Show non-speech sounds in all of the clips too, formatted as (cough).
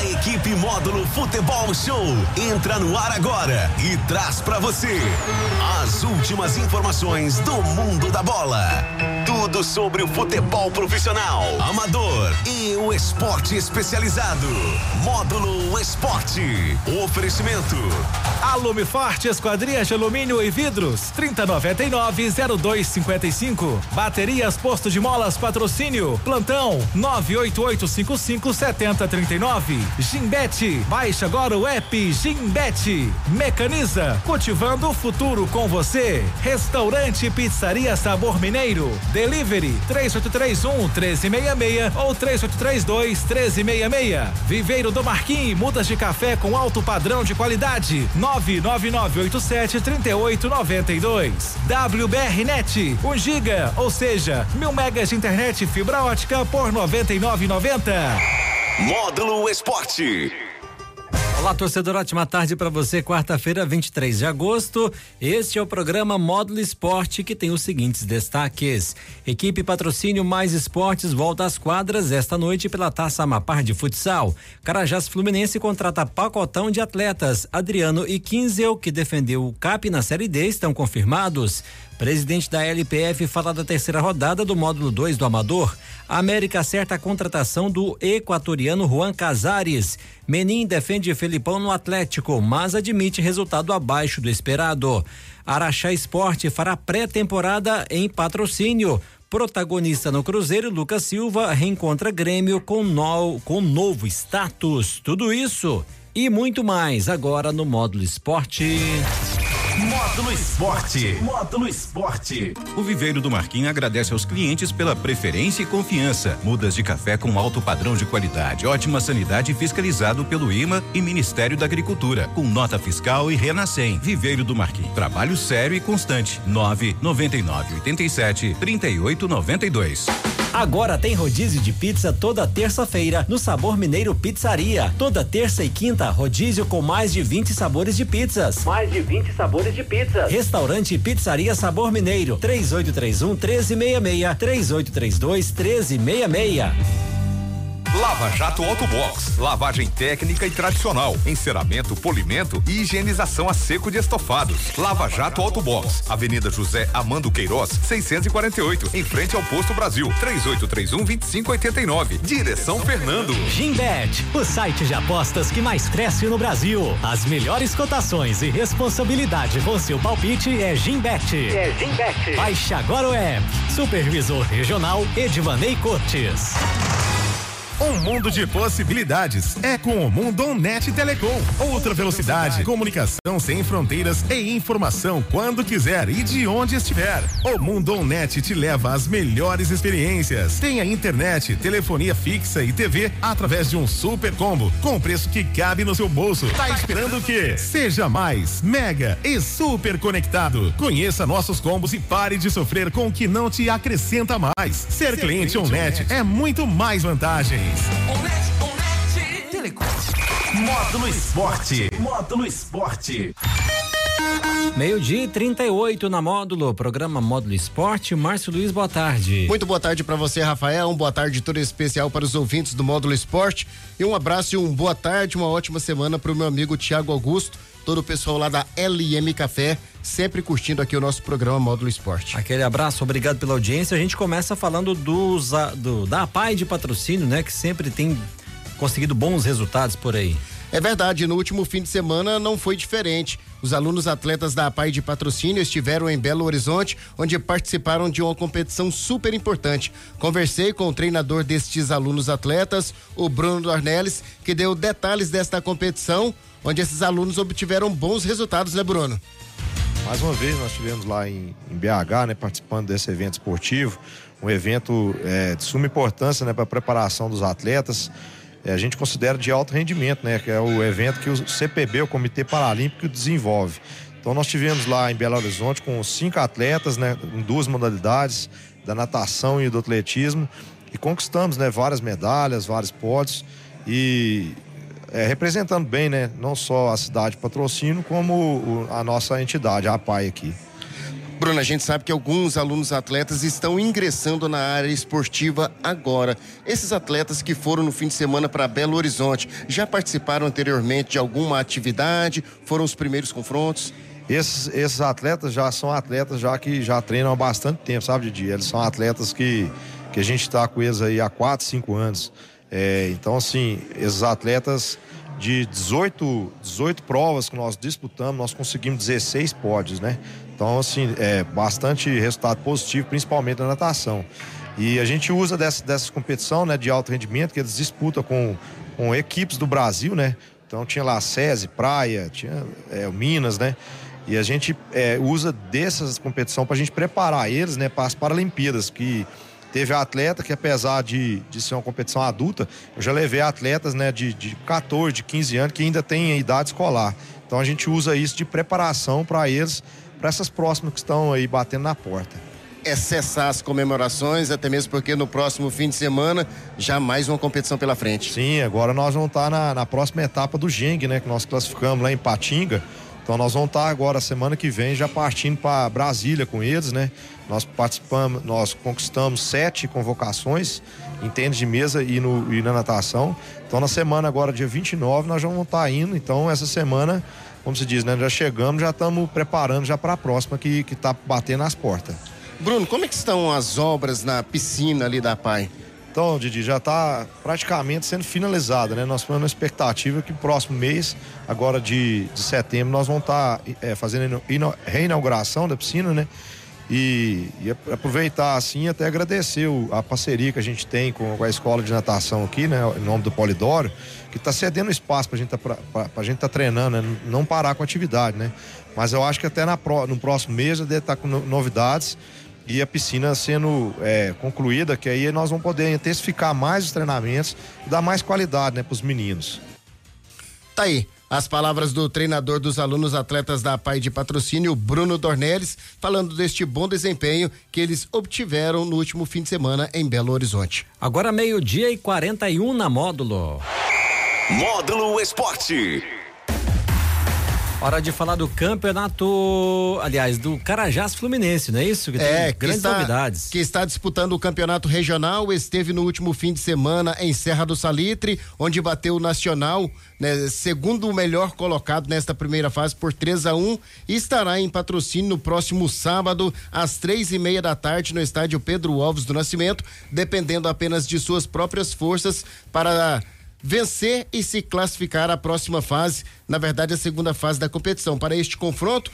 A equipe Módulo Futebol Show entra no ar agora e traz para você as últimas informações do mundo da bola. Tudo sobre o futebol profissional, amador e o esporte especializado. Módulo Esporte. Oferecimento. Alume Forte Esquadrias de Alumínio e Vidros. 3099-0255. Baterias Posto de Molas Patrocínio. Plantão 988557039. Gimbete. Baixe agora o app Gimbete. Mecaniza. Cultivando o futuro com você. Restaurante Pizzaria Sabor Mineiro. Delivery 3831 1366 ou 3832 1366. Viveiro do Marquinhos. Mudas de café com alto padrão de qualidade. 99987 3892. WBR Net, 1 giga, ou seja, mil megas de internet fibra ótica por 99,90. Módulo Esporte. Olá, torcedor, ótima tarde para você. Quarta-feira, 23 de agosto. Este é o programa Módulo Esporte que tem os seguintes destaques: Equipe Patrocínio Mais Esportes volta às quadras esta noite pela Taça Amapar de Futsal. Carajás Fluminense contrata pacotão de atletas. Adriano e Kinzel, que defendeu o CAP na Série D, estão confirmados. Presidente da LPF fala da terceira rodada do módulo 2 do Amador. A América acerta a contratação do equatoriano Juan Casares. Menin defende Felipão no Atlético, mas admite resultado abaixo do esperado. Araxá Esporte fará pré-temporada em patrocínio. Protagonista no Cruzeiro, Lucas Silva reencontra Grêmio com, no, com novo status. Tudo isso e muito mais agora no Módulo Esporte. Módulo Esporte. Módulo Esporte. O Viveiro do Marquinhos agradece aos clientes pela preferência e confiança. Mudas de café com alto padrão de qualidade, ótima sanidade fiscalizado pelo IMA e Ministério da Agricultura, com nota fiscal e Renascem. Viveiro do Marquinhos. Trabalho sério e constante. 999 87 38 92. Agora tem rodízio de pizza toda terça-feira no Sabor Mineiro Pizzaria. Toda terça e quinta, rodízio com mais de 20 sabores de pizzas. Mais de 20 sabores de pizzas. Restaurante Pizzaria Sabor Mineiro. 3831 1366 3832 1366. Lava Jato Autobox, lavagem técnica e tradicional, enceramento, polimento e higienização a seco de estofados. Lava Jato Autobox, Avenida José Amando Queiroz, 648, em frente ao Posto Brasil, 3831 2589. Direção Fernando. Gimbet, o site de apostas que mais cresce no Brasil. As melhores cotações e responsabilidade com seu palpite é Gimbet. É Gimbet. Baixe agora o app. Supervisor Regional Edvanei Cortes. Um mundo de possibilidades é com o Mundo Net Telecom. Outra velocidade, comunicação sem fronteiras e informação quando quiser e de onde estiver. O Mundo Net te leva às melhores experiências. Tem a internet, telefonia fixa e TV através de um super combo com preço que cabe no seu bolso. Tá esperando o quê? Seja mais mega e super conectado. Conheça nossos combos e pare de sofrer com o que não te acrescenta mais. Ser cliente Onet é muito mais vantagens. Módulo Esporte. Módulo Esporte. Meio-dia e 38 na módulo, programa Módulo Esporte. Márcio Luiz, boa tarde. Muito boa tarde para você, Rafael. Um boa tarde todo especial para os ouvintes do Módulo Esporte. E um abraço e um boa tarde, uma ótima semana para o meu amigo Tiago Augusto, todo o pessoal lá da LM Café, sempre curtindo aqui o nosso programa Módulo Esporte. Aquele abraço, obrigado pela audiência. A gente começa falando dos, do, da APAI de patrocínio, né? Que sempre tem conseguido bons resultados por aí. É verdade, no último fim de semana não foi diferente. Os alunos atletas da APAI de patrocínio estiveram em Belo Horizonte, onde participaram de uma competição super importante. Conversei com o treinador destes alunos atletas, o Bruno Dornelles, que deu detalhes desta competição, onde esses alunos obtiveram bons resultados, né, Bruno? Mais uma vez nós estivemos lá em, em BH, né, participando desse evento esportivo, um evento é, de suma importância né, para a preparação dos atletas. É, a gente considera de alto rendimento, né, que é o evento que o CPB, o Comitê Paralímpico, desenvolve. Então nós tivemos lá em Belo Horizonte com cinco atletas, né, em duas modalidades, da natação e do atletismo, e conquistamos, né, várias medalhas, vários pódios e é, representando bem, né, não só a cidade de Patrocínio, como o- a nossa entidade, a APAI aqui. Bruno, a gente sabe que alguns alunos atletas estão ingressando na área esportiva agora. Esses atletas que foram no fim de semana para Belo Horizonte já participaram anteriormente de alguma atividade? Foram os primeiros confrontos? Esses, esses atletas já são atletas já que já treinam há bastante tempo, sabe, Didi? Eles são atletas que, que a gente está com eles aí há 4, 5 anos. É, então, assim, esses atletas de 18, 18 provas que nós disputamos, nós conseguimos 16 pódios, né? Então, assim, é bastante resultado positivo, principalmente na natação. E a gente usa dessa, dessa competição né, de alto rendimento, que eles disputam com, com equipes do Brasil, né? Então tinha lá SESI, Praia, tinha é, Minas, né? E a gente é, usa dessas competições para a gente preparar eles, né, para as Paralimpíadas, que teve atleta que apesar de, de ser uma competição adulta, eu já levei atletas, né, de, de 14, de 15 anos que ainda têm idade escolar. Então a gente usa isso de preparação para eles para essas próximas que estão aí batendo na porta. É cessar as comemorações, até mesmo porque no próximo fim de semana já mais uma competição pela frente. Sim, agora nós vamos estar na, na próxima etapa do Geng, né? Que nós classificamos lá em Patinga. Então nós vamos estar agora, semana que vem, já partindo para Brasília com eles, né? Nós participamos, nós conquistamos sete convocações em tênis de mesa e, no, e na natação. Então na semana agora, dia 29, nós já vamos estar indo. Então essa semana como se diz, né? Já chegamos, já estamos preparando já para a próxima que que tá batendo as portas. Bruno, como é que estão as obras na piscina ali da PAI? Então, Didi, já está praticamente sendo finalizada, né? Nós temos uma expectativa que próximo mês, agora de, de setembro, nós vamos estar tá, é, fazendo a reinauguração da piscina, né? E, e, aproveitar assim até agradecer o, a parceria que a gente tem com, com, a escola de natação aqui, né? Em nome do Polidoro, que está cedendo espaço para gente tá, gente estar tá treinando, né? não parar com a atividade, né? Mas eu acho que até na, no próximo mês deve estar tá com novidades e a piscina sendo é, concluída, que aí nós vamos poder intensificar mais os treinamentos e dar mais qualidade né, para os meninos. Tá aí. As palavras do treinador dos alunos atletas da PAI de patrocínio, Bruno Dornelles, falando deste bom desempenho que eles obtiveram no último fim de semana em Belo Horizonte. Agora meio-dia e 41 na módulo. Módulo Esporte. Hora de falar do campeonato, aliás, do Carajás Fluminense, não é isso? Que é, grandes está, novidades. Que está disputando o campeonato regional, esteve no último fim de semana em Serra do Salitre, onde bateu o Nacional, né, segundo o melhor colocado nesta primeira fase por 3 a 1 e estará em patrocínio no próximo sábado, às três e meia da tarde, no estádio Pedro Alves do Nascimento, dependendo apenas de suas próprias forças para vencer e se classificar à próxima fase, na verdade a segunda fase da competição. Para este confronto,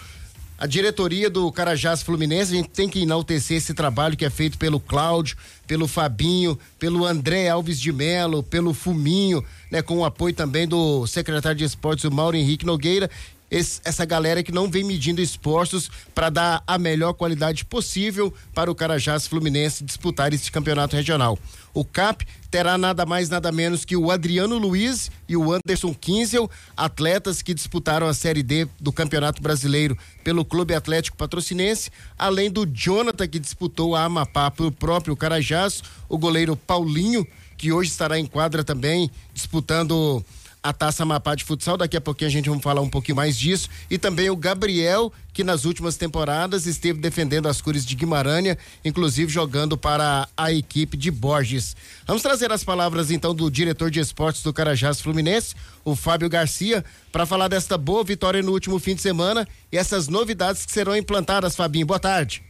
a diretoria do Carajás Fluminense, a gente tem que enaltecer esse trabalho que é feito pelo Cláudio, pelo Fabinho, pelo André Alves de Melo, pelo Fuminho, né, com o apoio também do secretário de esportes, o Mauro Henrique Nogueira, esse, essa galera que não vem medindo esforços para dar a melhor qualidade possível para o Carajás Fluminense disputar esse campeonato regional. O CAP terá nada mais nada menos que o Adriano Luiz e o Anderson Kinzel, atletas que disputaram a Série D do Campeonato Brasileiro pelo Clube Atlético Patrocinense, além do Jonathan que disputou a Amapá pelo próprio Carajás, o goleiro Paulinho, que hoje estará em quadra também disputando a Taça Amapá de Futsal. Daqui a pouquinho a gente vai falar um pouquinho mais disso. E também o Gabriel, que nas últimas temporadas esteve defendendo as cores de Guimarães, inclusive jogando para a equipe de Borges. Vamos trazer as palavras então do diretor de esportes do Carajás Fluminense, o Fábio Garcia, para falar desta boa vitória no último fim de semana e essas novidades que serão implantadas, Fabinho. Boa tarde.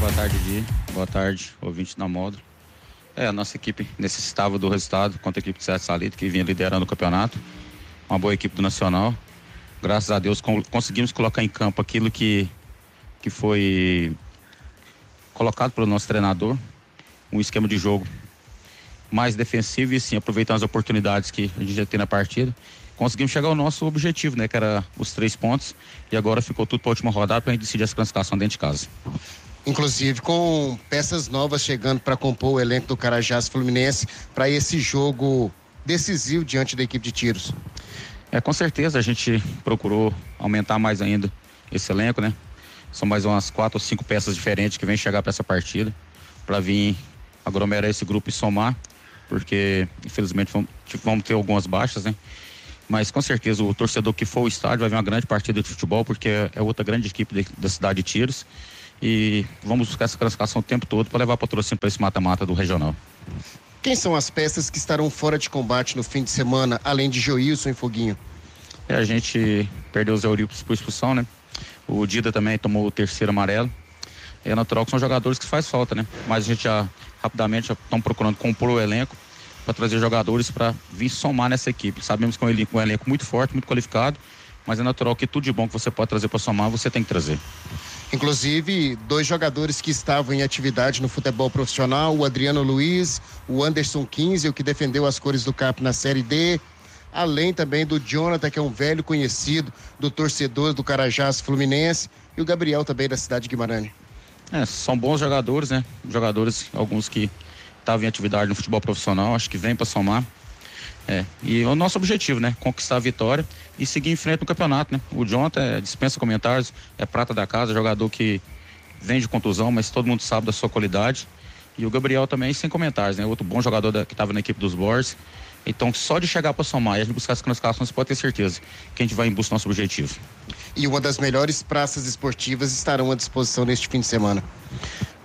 Boa tarde, Di. Boa tarde, ouvinte da módulo. É, a nossa equipe necessitava do resultado contra a equipe de Sete Salito, que vinha liderando o campeonato. Uma boa equipe do Nacional. Graças a Deus conseguimos colocar em campo aquilo que, que foi colocado pelo nosso treinador. Um esquema de jogo mais defensivo e sim aproveitando as oportunidades que a gente já tem na partida. Conseguimos chegar ao nosso objetivo, né? Que era os três pontos. E agora ficou tudo para a última rodada para a gente decidir essa classificação dentro de casa inclusive com peças novas chegando para compor o elenco do Carajás Fluminense para esse jogo decisivo diante da equipe de tiros. É, com certeza a gente procurou aumentar mais ainda esse elenco, né? São mais umas quatro ou cinco peças diferentes que vêm chegar para essa partida, para vir aglomerar esse grupo e somar, porque infelizmente vamos ter algumas baixas, né? Mas com certeza o torcedor que for ao estádio vai ver uma grande partida de futebol, porque é outra grande equipe da cidade de Tiros e vamos buscar essa classificação o tempo todo para levar patrocínio para esse mata-mata do regional. Quem são as peças que estarão fora de combate no fim de semana, além de Joilson e Foguinho? É, a gente perdeu os Euripos por expulsão, né? O Dida também tomou o terceiro amarelo. É natural que são jogadores que faz falta, né? Mas a gente já rapidamente já estão procurando compor o elenco para trazer jogadores para vir somar nessa equipe. Sabemos que é um elenco, um elenco muito forte, muito qualificado, mas é natural que tudo de bom que você pode trazer para somar, você tem que trazer. Inclusive, dois jogadores que estavam em atividade no futebol profissional, o Adriano Luiz, o Anderson 15, o que defendeu as cores do CAP na Série D, além também do Jonathan, que é um velho conhecido do torcedor do Carajás Fluminense, e o Gabriel também da cidade de Guimarães. É, são bons jogadores, né? Jogadores, alguns que estavam em atividade no futebol profissional, acho que vem para somar. É, e o nosso objetivo, né? Conquistar a vitória e seguir em frente no campeonato, né? O Jonathan é, dispensa comentários, é prata da casa, jogador que vem de contusão, mas todo mundo sabe da sua qualidade. E o Gabriel também, sem comentários, né? Outro bom jogador da, que estava na equipe dos Boers. Então, só de chegar para somar e a gente buscar as classificações, você pode ter certeza que a gente vai em busca do nosso objetivo. E uma das melhores praças esportivas estarão à disposição neste fim de semana.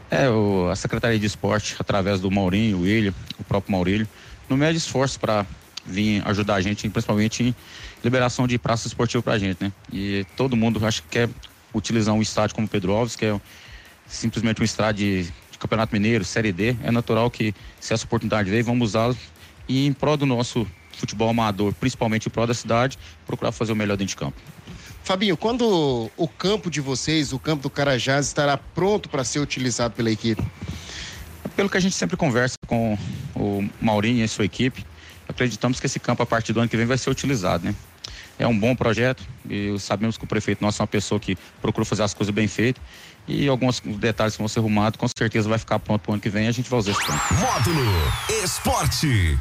É, o, a Secretaria de Esporte, através do Maurinho, o William, o próprio Maurílio, não mede esforço para vir ajudar a gente, principalmente em liberação de praça esportiva para a gente, né? E todo mundo acho que quer utilizar um estádio como Pedro Alves, que é simplesmente um estádio de, de Campeonato Mineiro, Série D. É natural que, se essa oportunidade veio, vamos usá-lo e em prol do nosso futebol amador, principalmente em prol da cidade, procurar fazer o melhor dentro de campo. Fabinho, quando o campo de vocês, o campo do Carajás, estará pronto para ser utilizado pela equipe? Pelo que a gente sempre conversa com o Maurinho e sua equipe, acreditamos que esse campo a partir do ano que vem vai ser utilizado, né? É um bom projeto e sabemos que o prefeito nosso é uma pessoa que procura fazer as coisas bem feitas e alguns detalhes que vão ser arrumados, com certeza vai ficar pronto para o ano que vem e a gente vai usar esse campo. Módulo Esporte.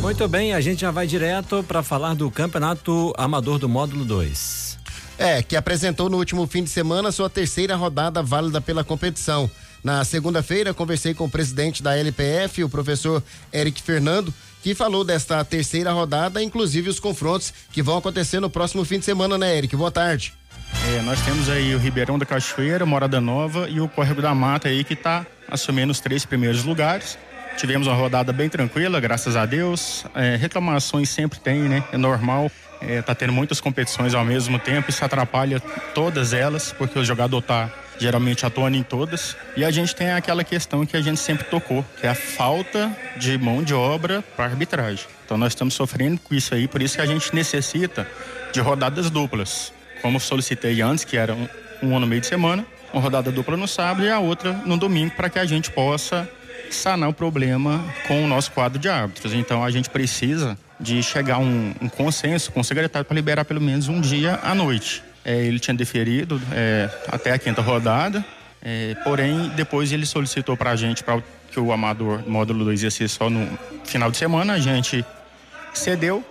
Muito bem, a gente já vai direto para falar do Campeonato Amador do Módulo 2. É, que apresentou no último fim de semana sua terceira rodada válida pela competição. Na segunda-feira, conversei com o presidente da LPF, o professor Eric Fernando, que falou desta terceira rodada, inclusive os confrontos que vão acontecer no próximo fim de semana, né, Eric? Boa tarde. É, nós temos aí o Ribeirão da Cachoeira, Morada Nova e o Córrego da Mata aí que está assumindo os três primeiros lugares. Tivemos uma rodada bem tranquila, graças a Deus. É, reclamações sempre tem, né? É normal. É, tá tendo muitas competições ao mesmo tempo, isso atrapalha todas elas, porque o jogador tá geralmente atuando em todas. E a gente tem aquela questão que a gente sempre tocou, que é a falta de mão de obra para arbitragem. Então nós estamos sofrendo com isso aí, por isso que a gente necessita de rodadas duplas. Como solicitei antes, que era um, um ano meio de semana, uma rodada dupla no sábado e a outra no domingo, para que a gente possa sanar o problema com o nosso quadro de árbitros. Então a gente precisa de chegar a um, um consenso com o secretário para liberar pelo menos um dia à noite. É, ele tinha deferido é, até a quinta rodada, é, porém depois ele solicitou para a gente para que o amador módulo 2 ia ser só no final de semana, a gente cedeu,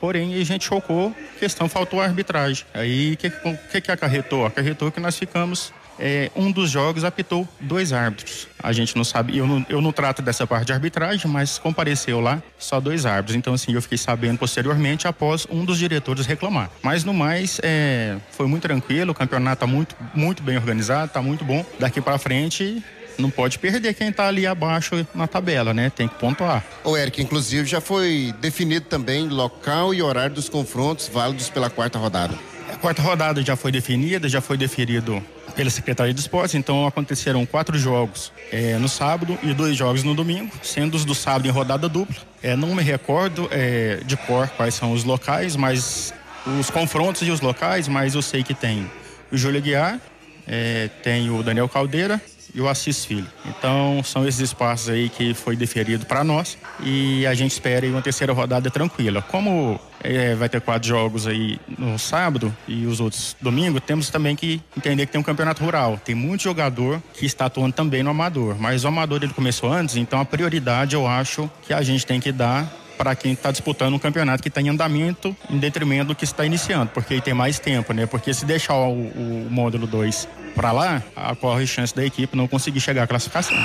porém a gente chocou, questão faltou a arbitragem. Aí o que, que, que acarretou? Acarretou que nós ficamos é, um dos jogos apitou dois árbitros. A gente não sabe, eu não, eu não trato dessa parte de arbitragem, mas compareceu lá só dois árbitros. Então, assim, eu fiquei sabendo posteriormente após um dos diretores reclamar. Mas no mais, é, foi muito tranquilo, o campeonato está muito, muito bem organizado, está muito bom. Daqui para frente, não pode perder quem está ali abaixo na tabela, né? Tem que pontuar. O Eric, inclusive, já foi definido também local e horário dos confrontos válidos pela quarta rodada. A quarta rodada já foi definida, já foi definido pela Secretaria de Esportes, então aconteceram quatro jogos é, no sábado e dois jogos no domingo, sendo os do sábado em rodada dupla. É, não me recordo é, de cor quais são os locais, mas os confrontos e os locais, mas eu sei que tem o Júlio Guiar, é, tem o Daniel Caldeira e o Assis Filho. Então, são esses espaços aí que foi deferido para nós e a gente espera uma terceira rodada tranquila. Como é, vai ter quatro jogos aí no sábado e os outros domingo, temos também que entender que tem um campeonato rural. Tem muito jogador que está atuando também no amador, mas o amador ele começou antes, então a prioridade eu acho que a gente tem que dar para quem está disputando um campeonato que está em andamento, em detrimento do que está iniciando, porque aí tem mais tempo, né? Porque se deixar o, o módulo 2 para lá, corre chance da equipe não conseguir chegar à classificação.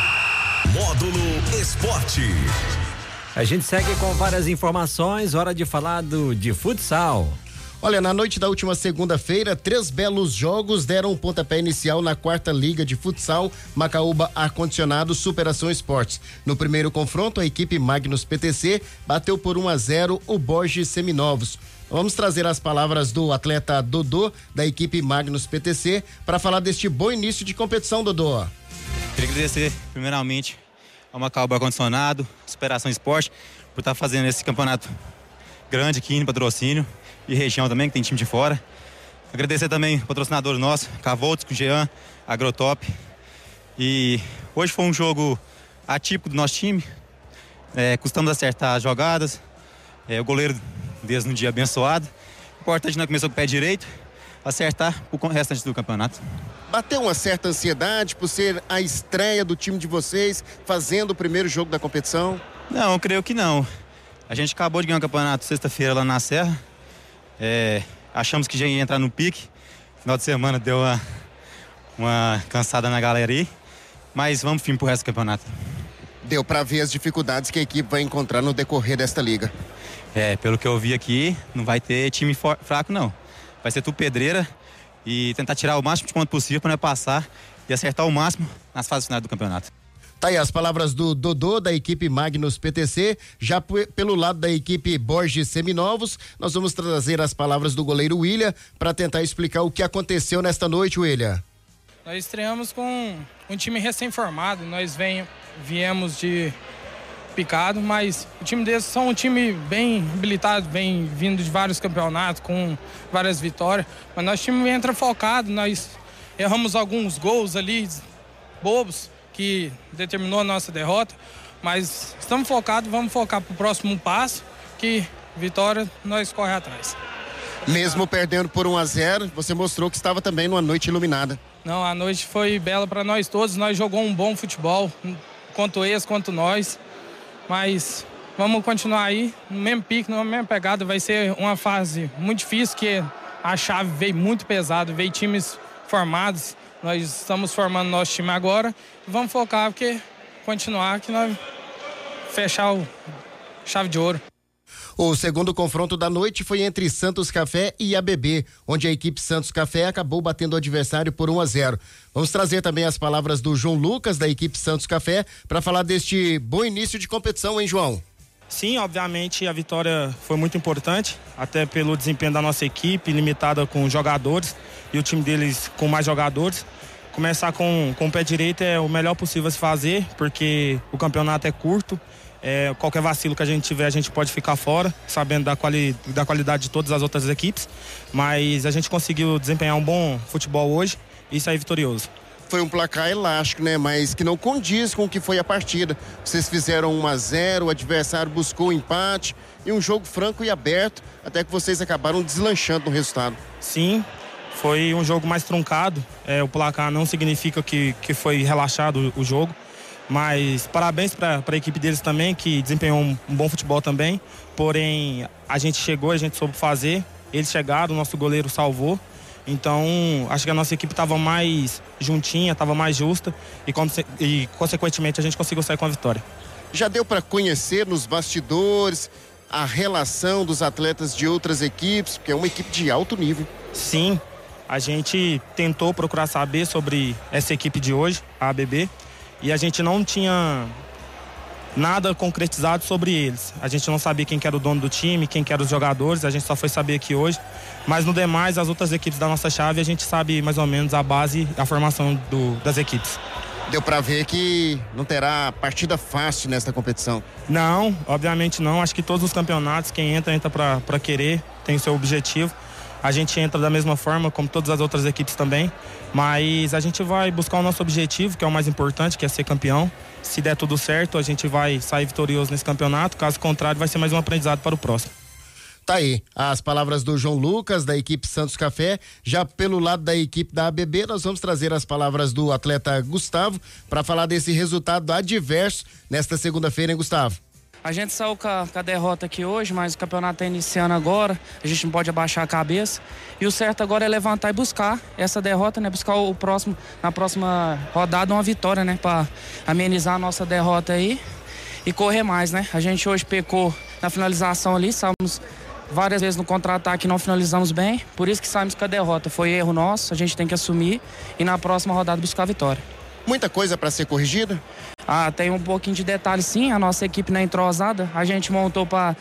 Módulo Esporte. A gente segue com várias informações, hora de falar do de futsal. Olha, na noite da última segunda-feira, três belos jogos deram um pontapé inicial na quarta liga de futsal Macaúba Ar-Condicionado Superação Esportes. No primeiro confronto, a equipe Magnus PTC bateu por 1 a 0 o Borges Seminovos. Vamos trazer as palavras do atleta Dodô, da equipe Magnus PTC, para falar deste bom início de competição, Dodô. Queria agradecer, primeiramente, ao Macaúba Ar-Condicionado, Superação Esporte, por estar fazendo esse campeonato grande aqui em patrocínio e região também, que tem time de fora. Agradecer também o patrocinador nosso, Cavoltos, com o Jean, Agrotop. E hoje foi um jogo atípico do nosso time. É, custamos acertar as jogadas. É, o goleiro desde um dia abençoado. O importante não começou com o pé direito, acertar o restante do campeonato. Bateu uma certa ansiedade por ser a estreia do time de vocês, fazendo o primeiro jogo da competição? Não, eu creio que não. A gente acabou de ganhar o campeonato sexta-feira lá na Serra. É, achamos que já ia entrar no pique. Final de semana deu uma, uma cansada na galera aí. Mas vamos fim pro resto do campeonato. Deu para ver as dificuldades que a equipe vai encontrar no decorrer desta liga. É, pelo que eu vi aqui, não vai ter time fraco, não. Vai ser tudo pedreira e tentar tirar o máximo de ponto possível para passar e acertar o máximo nas fases finais do campeonato. Tá aí as palavras do Dodô, da equipe Magnus PTC. Já pelo lado da equipe Borges Seminovos, nós vamos trazer as palavras do goleiro William para tentar explicar o que aconteceu nesta noite, William. Nós estreamos com um time recém-formado. Nós vem, viemos de picado, mas o time deles são um time bem habilitado, vem vindo de vários campeonatos, com várias vitórias. Mas nosso time entra focado, nós erramos alguns gols ali, bobos que determinou a nossa derrota, mas estamos focados, vamos focar para o próximo passo, que vitória nós corre atrás. Mesmo perdendo por 1 a 0, você mostrou que estava também numa noite iluminada. Não, a noite foi bela para nós todos, nós jogamos um bom futebol, quanto eles, quanto nós, mas vamos continuar aí, no mesmo pique, na mesma pegada, vai ser uma fase muito difícil, que a chave veio muito pesado, veio times formados, nós estamos formando nosso time agora vamos focar porque continuar que nós fechar o chave de ouro. O segundo confronto da noite foi entre Santos Café e ABB, onde a equipe Santos Café acabou batendo o adversário por 1 a 0. Vamos trazer também as palavras do João Lucas da equipe Santos Café para falar deste bom início de competição, hein, João? Sim, obviamente a vitória foi muito importante, até pelo desempenho da nossa equipe, limitada com jogadores e o time deles com mais jogadores começar com, com o pé direito é o melhor possível se fazer, porque o campeonato é curto. É, qualquer vacilo que a gente tiver, a gente pode ficar fora, sabendo da, quali, da qualidade de todas as outras equipes. Mas a gente conseguiu desempenhar um bom futebol hoje e sair vitorioso. Foi um placar elástico, né? Mas que não condiz com o que foi a partida. Vocês fizeram 1 a 0 o adversário buscou o empate e um jogo franco e aberto, até que vocês acabaram deslanchando no resultado. Sim, foi um jogo mais truncado. É, o placar não significa que, que foi relaxado o, jogo. Mas parabéns para a equipe deles também, que desempenhou um, um, bom futebol também. Porém, a gente chegou, a gente soube fazer. Eles chegaram, o nosso goleiro salvou. Então, acho que a nossa equipe estava mais juntinha, estava mais justa e, e, consequentemente, a gente conseguiu sair com a vitória. Já deu para conhecer nos bastidores a relação dos atletas de outras equipes, porque é uma equipe de alto nível. Sim, a gente tentou procurar saber sobre essa equipe de hoje, a ABB, e a gente não tinha nada concretizado sobre eles. A gente não sabia quem era o dono do time, quem eram os jogadores, a gente só foi saber aqui hoje. Mas no demais, as outras equipes da nossa chave, a gente sabe mais ou menos a base, a formação do, das equipes. Deu para ver que não terá partida fácil nesta competição. Não, obviamente não. Acho que todos os campeonatos, quem entra, entra para querer, tem o seu objetivo. A gente entra da mesma forma, como todas as outras equipes também. Mas a gente vai buscar o nosso objetivo, que é o mais importante, que é ser campeão. Se der tudo certo, a gente vai sair vitorioso nesse campeonato. Caso contrário, vai ser mais um aprendizado para o próximo. Tá aí as palavras do João Lucas, da equipe Santos Café. Já pelo lado da equipe da ABB, nós vamos trazer as palavras do atleta Gustavo para falar desse resultado adverso nesta segunda-feira, hein, Gustavo? A gente saiu com a, com a, derrota aqui hoje, mas o campeonato está iniciando agora, a gente não pode abaixar a cabeça. E o certo agora é levantar e buscar essa derrota, né? Buscar o próximo, na próxima rodada uma vitória, né? Para amenizar a nossa derrota aí e correr mais, né? A gente hoje pecou na finalização ali, estávamos várias vezes no contra-ataque não finalizamos bem, por isso que saímos com a derrota. Foi erro nosso, a gente tem que assumir e na próxima rodada buscar a vitória. Muita coisa para ser corrigida? Ah, tem um pouquinho de detalhe sim, a nossa equipe não é entrosada, a gente montou para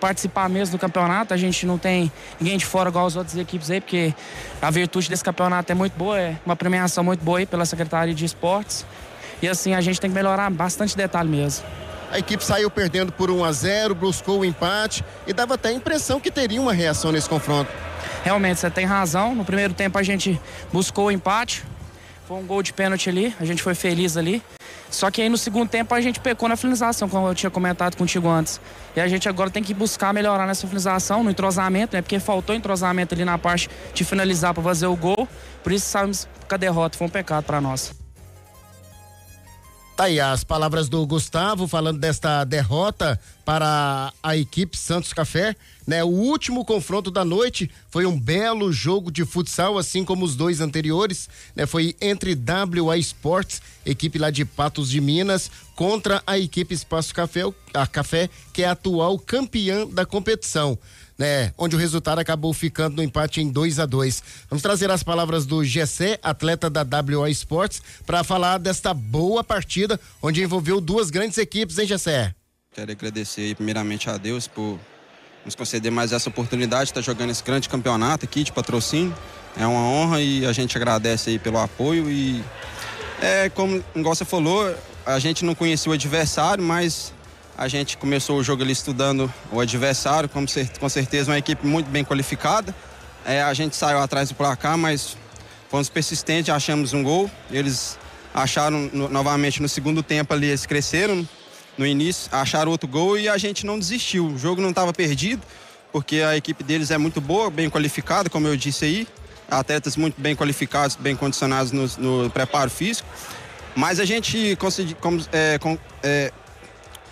participar mesmo do campeonato, a gente não tem ninguém de fora igual as outras equipes aí, porque a virtude desse campeonato é muito boa, é uma premiação muito boa aí pela Secretaria de Esportes. E assim, a gente tem que melhorar bastante detalhe mesmo. A equipe saiu perdendo por 1 a 0, buscou o empate e dava até a impressão que teria uma reação nesse confronto. Realmente, você tem razão. No primeiro tempo a gente buscou o empate. Foi um gol de pênalti ali, a gente foi feliz ali. Só que aí no segundo tempo a gente pecou na finalização, como eu tinha comentado contigo antes. E a gente agora tem que buscar melhorar nessa finalização, no entrosamento, né? Porque faltou entrosamento ali na parte de finalizar para fazer o gol. Por isso saímos com a derrota, foi um pecado para nós. Tá aí as palavras do Gustavo falando desta derrota para a equipe Santos Café, né? O último confronto da noite foi um belo jogo de futsal, assim como os dois anteriores, né? Foi entre WA Sports, equipe lá de Patos de Minas, contra a equipe Espaço Café, a Café, que é a atual campeã da competição né? Onde o resultado acabou ficando no empate em 2 a 2 Vamos trazer as palavras do Gessé, atleta da WA Sports, para falar desta boa partida, onde envolveu duas grandes equipes, hein, Gessé? Quero agradecer primeiramente a Deus por nos conceder mais essa oportunidade de estar jogando esse grande campeonato aqui de patrocínio. É uma honra e a gente agradece aí pelo apoio e é como igual você falou, a gente não conhecia o adversário, mas a gente começou o jogo ali estudando o adversário, com, com certeza uma equipe muito bem qualificada. É, a gente saiu atrás do placar, mas fomos persistentes, achamos um gol. Eles acharam no, novamente no segundo tempo ali, eles cresceram no início, acharam outro gol e a gente não desistiu. O jogo não estava perdido, porque a equipe deles é muito boa, bem qualificada, como eu disse aí. Atletas muito bem qualificados, bem condicionados no, no preparo físico. Mas a gente consegui, como, é, é,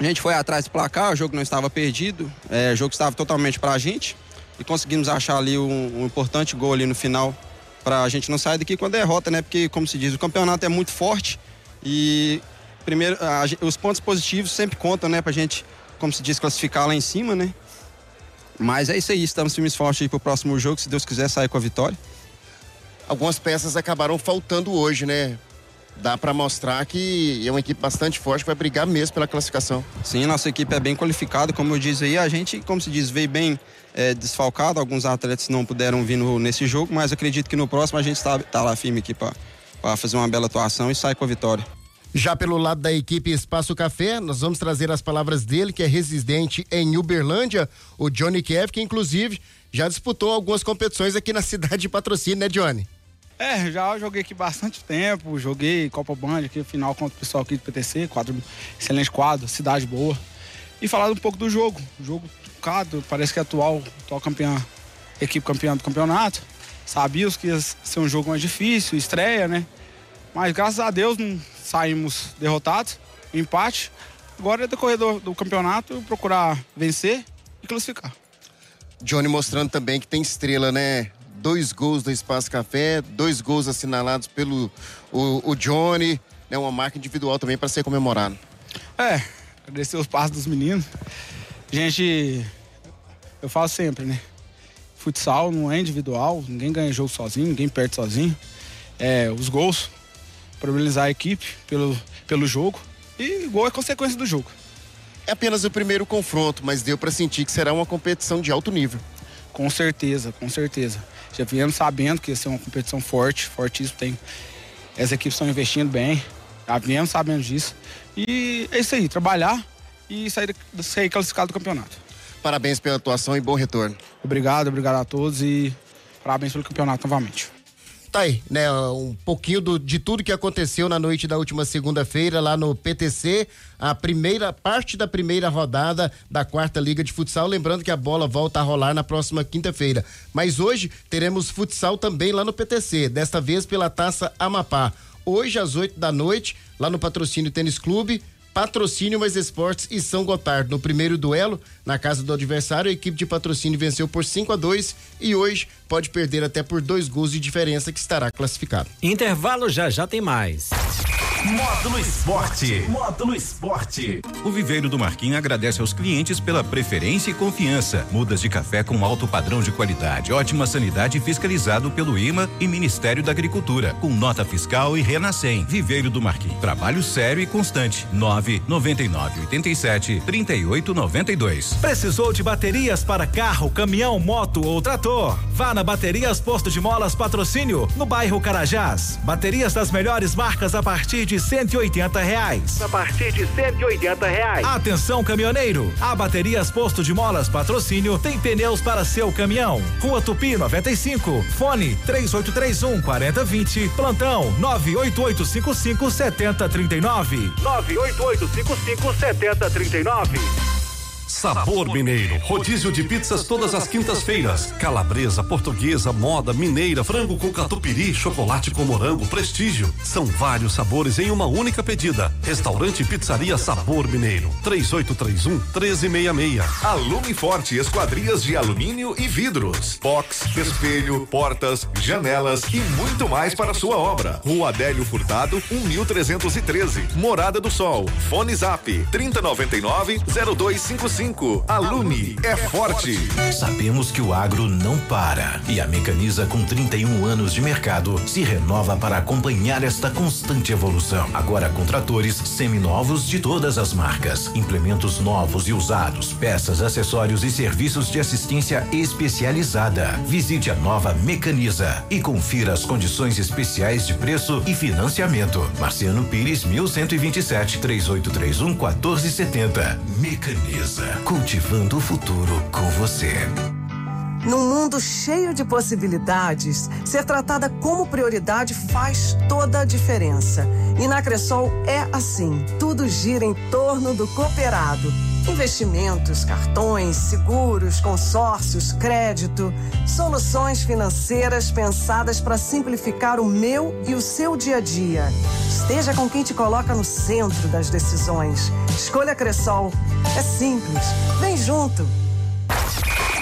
a gente foi atrás do placar, o jogo não estava perdido, é, o jogo estava totalmente para a gente e conseguimos achar ali um, um importante gol ali no final para a gente não sair daqui com a derrota, né? Porque, como se diz, o campeonato é muito forte e primeiro a, os pontos positivos sempre contam, né? Para a gente, como se diz, classificar lá em cima, né? Mas é isso aí, estamos firmes fortes para o próximo jogo, se Deus quiser sair com a vitória. Algumas peças acabaram faltando hoje, né? Dá para mostrar que é uma equipe bastante forte que vai brigar mesmo pela classificação. Sim, nossa equipe é bem qualificada, como eu disse aí, a gente, como se diz, veio bem é, desfalcado, alguns atletas não puderam vir no, nesse jogo, mas acredito que no próximo a gente está tá lá firme aqui para fazer uma bela atuação e sair com a vitória. Já pelo lado da equipe Espaço Café, nós vamos trazer as palavras dele, que é residente em Uberlândia, o Johnny Kev, que inclusive já disputou algumas competições aqui na (laughs) cidade de patrocínio, né, Johnny? É, já joguei aqui bastante tempo, joguei Copa Band aqui, final contra o pessoal aqui do PTC, quadro, excelente quadro, cidade boa. E falar um pouco do jogo. Jogo tocado, parece que é atual, atual campeã, equipe campeã do campeonato. Sabíamos que ia ser um jogo mais difícil, estreia, né? Mas graças a Deus não saímos derrotados, empate. Agora é decorrer do, do campeonato procurar vencer e classificar. Johnny mostrando também que tem estrela, né? Dois gols do Espaço Café, dois gols assinalados pelo o, o Johnny, né, uma marca individual também para ser comemorado. É, agradecer os passos dos meninos. Gente, eu falo sempre, né? Futsal não é individual, ninguém ganha jogo sozinho, ninguém perde sozinho. É, os gols, parabenizar a equipe pelo, pelo jogo. E gol é consequência do jogo. É apenas o primeiro confronto, mas deu para sentir que será uma competição de alto nível. Com certeza, com certeza. Já viemos sabendo que ia ser uma competição forte, fortíssima. Tem, as equipes estão investindo bem, já viemos sabendo disso. E é isso aí, trabalhar e sair, sair classificado do campeonato. Parabéns pela atuação e bom retorno. Obrigado, obrigado a todos e parabéns pelo campeonato novamente. Tá aí, né? Um pouquinho do, de tudo que aconteceu na noite da última segunda-feira lá no PTC, a primeira parte da primeira rodada da quarta liga de futsal. Lembrando que a bola volta a rolar na próxima quinta-feira. Mas hoje teremos futsal também lá no PTC, desta vez pela taça Amapá. Hoje às 8 da noite, lá no Patrocínio Tênis Clube, Patrocínio Mais Esportes e São Gotardo. No primeiro duelo, na casa do adversário, a equipe de patrocínio venceu por 5 a 2 e hoje pode perder até por dois gols de diferença que estará classificado. Intervalo já já tem mais. Módulo Esporte. Módulo Esporte. O Viveiro do Marquinhos agradece aos clientes pela preferência e confiança. Mudas de café com alto padrão de qualidade, ótima sanidade fiscalizado pelo IMA e Ministério da Agricultura, com nota fiscal e Renascem. Viveiro do Marquinhos. Trabalho sério e constante. 9 99 87 38 92. Precisou de baterias para carro, caminhão, moto ou trator? Vá na Baterias Posto de Molas Patrocínio, no bairro Carajás. Baterias das melhores marcas a partir de 180 reais. A partir de 180 reais. Atenção, caminhoneiro! A Baterias Posto de Molas Patrocínio tem pneus para seu caminhão. Rua Tupi 95, fone 3831 4020, plantão 98855 7039. 98855 7039. Sabor Mineiro. Rodízio de pizzas todas as quintas-feiras. Calabresa, portuguesa, moda, mineira, frango com catupiry, chocolate com morango, prestígio. São vários sabores em uma única pedida. Restaurante Pizzaria Sabor Mineiro. 3831 1366. Alume Forte Esquadrias de Alumínio e Vidros. Box, espelho, portas, janelas e muito mais para sua obra. Rua Adélio Furtado, 1313. Morada do Sol. Fone Zap 3099 0255. Alume é forte. Sabemos que o agro não para e a Mecaniza com 31 anos de mercado se renova para acompanhar esta constante evolução. Agora com tratores seminovos de todas as marcas, implementos novos e usados, peças, acessórios e serviços de assistência especializada. Visite a nova Mecaniza e confira as condições especiais de preço e financiamento. Marciano Pires 1127 3831 1470. Mecaniza cultivando o futuro com você. Num mundo cheio de possibilidades, ser tratada como prioridade faz toda a diferença. E na Cressol é assim: tudo gira em torno do cooperado. Investimentos, cartões, seguros, consórcios, crédito, soluções financeiras pensadas para simplificar o meu e o seu dia a dia. Esteja com quem te coloca no centro das decisões. Escolha Cressol. É simples. Vem junto.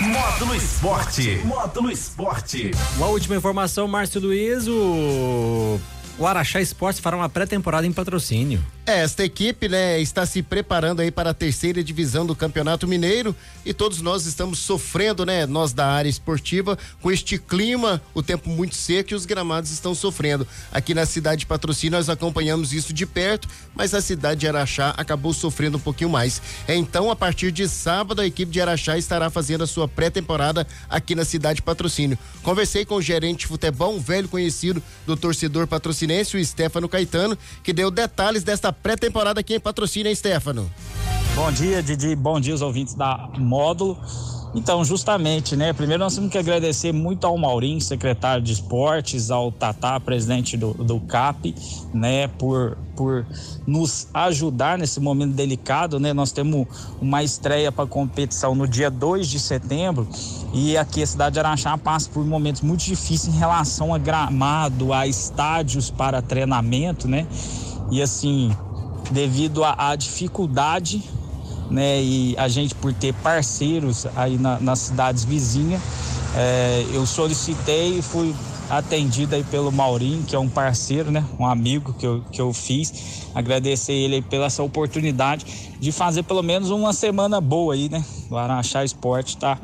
Módulo Esporte. Módulo Esporte. Uma última informação, Márcio Luiz, o, o Araxá Esportes fará uma pré-temporada em patrocínio. Esta equipe, né, está se preparando aí para a terceira divisão do Campeonato Mineiro e todos nós estamos sofrendo, né, nós da área esportiva, com este clima, o tempo muito seco e os gramados estão sofrendo. Aqui na cidade de Patrocínio nós acompanhamos isso de perto, mas a cidade de Araxá acabou sofrendo um pouquinho mais. Então, a partir de sábado, a equipe de Araxá estará fazendo a sua pré-temporada aqui na cidade de Patrocínio. Conversei com o gerente de futebol, um velho conhecido do torcedor patrocinense, o Stefano Caetano, que deu detalhes desta pré-temporada aqui em patrocínio, hein, Stefano? Bom dia, Didi. Bom dia, os ouvintes da Módulo. Então, justamente, né? Primeiro nós temos que agradecer muito ao Maurinho, secretário de esportes, ao Tatá, presidente do, do CAP, né? Por, por nos ajudar nesse momento delicado, né? Nós temos uma estreia para competição no dia 2 de setembro e aqui a cidade de Araxá passa por momentos muito difíceis em relação a gramado, a estádios para treinamento, né? E assim, devido à dificuldade, né? E a gente por ter parceiros aí na, nas cidades vizinhas, é, eu solicitei e fui atendido aí pelo Maurinho, que é um parceiro, né? Um amigo que eu, que eu fiz. Agradecer ele pela essa oportunidade de fazer pelo menos uma semana boa aí, né? O Araxá Esporte tá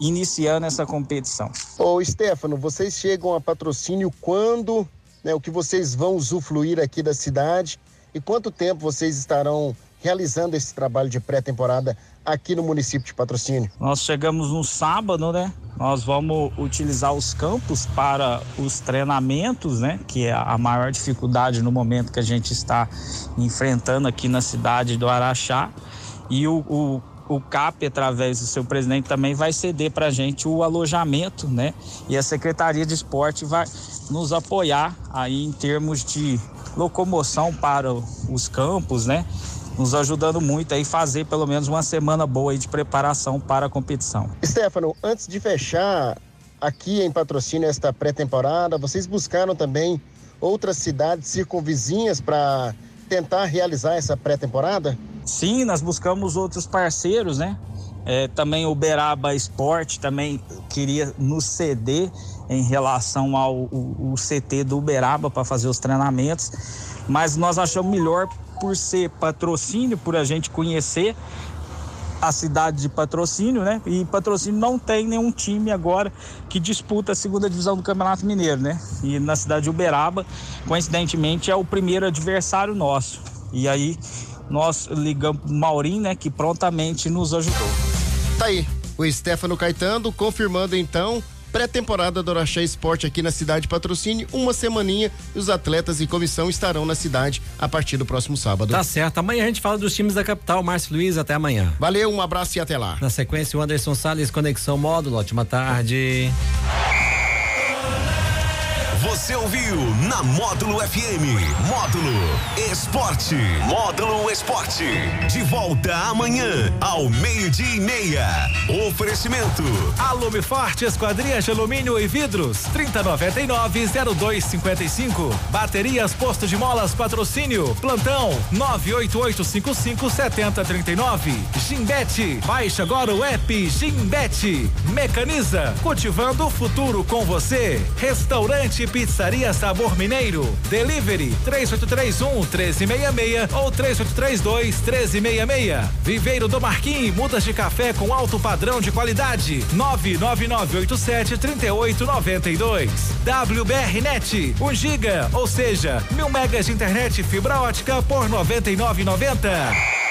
iniciando essa competição. Ô Stefano, vocês chegam a patrocínio quando, né? O que vocês vão usufruir aqui da cidade e quanto tempo vocês estarão realizando esse trabalho de pré-temporada aqui no município de Patrocínio? Nós chegamos no sábado, né? Nós vamos utilizar os campos para os treinamentos, né? Que é a maior dificuldade no momento que a gente está enfrentando aqui na cidade do Araxá. E o, o o CAP, através do seu presidente, também vai ceder para a gente o alojamento, né? E a Secretaria de Esporte vai nos apoiar aí em termos de locomoção para os campos, né? Nos ajudando muito aí fazer pelo menos uma semana boa aí de preparação para a competição. Stefano, antes de fechar aqui em patrocínio esta pré-temporada, vocês buscaram também outras cidades circunvizinhas para tentar realizar essa pré-temporada? Sim, nós buscamos outros parceiros, né? É, também o Beraba Esporte também queria nos ceder em relação ao o, o CT do Uberaba para fazer os treinamentos, mas nós achamos melhor por ser patrocínio, por a gente conhecer a cidade de patrocínio, né? E patrocínio não tem nenhum time agora que disputa a segunda divisão do Campeonato Mineiro, né? E na cidade de Uberaba, coincidentemente, é o primeiro adversário nosso. E aí nós ligamos pro Maurinho, né? Que prontamente nos ajudou. Tá aí, o Stefano Caetano confirmando então pré-temporada do Araxá Esporte aqui na cidade de Patrocínio, uma semaninha e os atletas e comissão estarão na cidade a partir do próximo sábado. Tá certo. Amanhã a gente fala dos times da capital. Márcio Luiz, até amanhã. Valeu, um abraço e até lá. Na sequência, o Anderson Salles, Conexão Módulo. Ótima tarde. Você ouviu na Módulo FM. Módulo Esporte. Módulo Esporte. De volta amanhã, ao meio-dia e meia. Oferecimento. Alume Forte Esquadrias de Alumínio e Vidros. 3099-0255. Baterias Posto de Molas Patrocínio. Plantão 988557039. Gimbete. Baixe agora o app Gimbete. Mecaniza. Cultivando o futuro com você. Restaurante Pizzaria Sabor Mineiro. Delivery 3831 1366 ou 3832 1366. Viveiro do Marquinhos, mudas de café com alto padrão de qualidade. 99987 3892. WBR Net, 1 giga, ou seja, mil megas de internet fibra ótica por 99,90.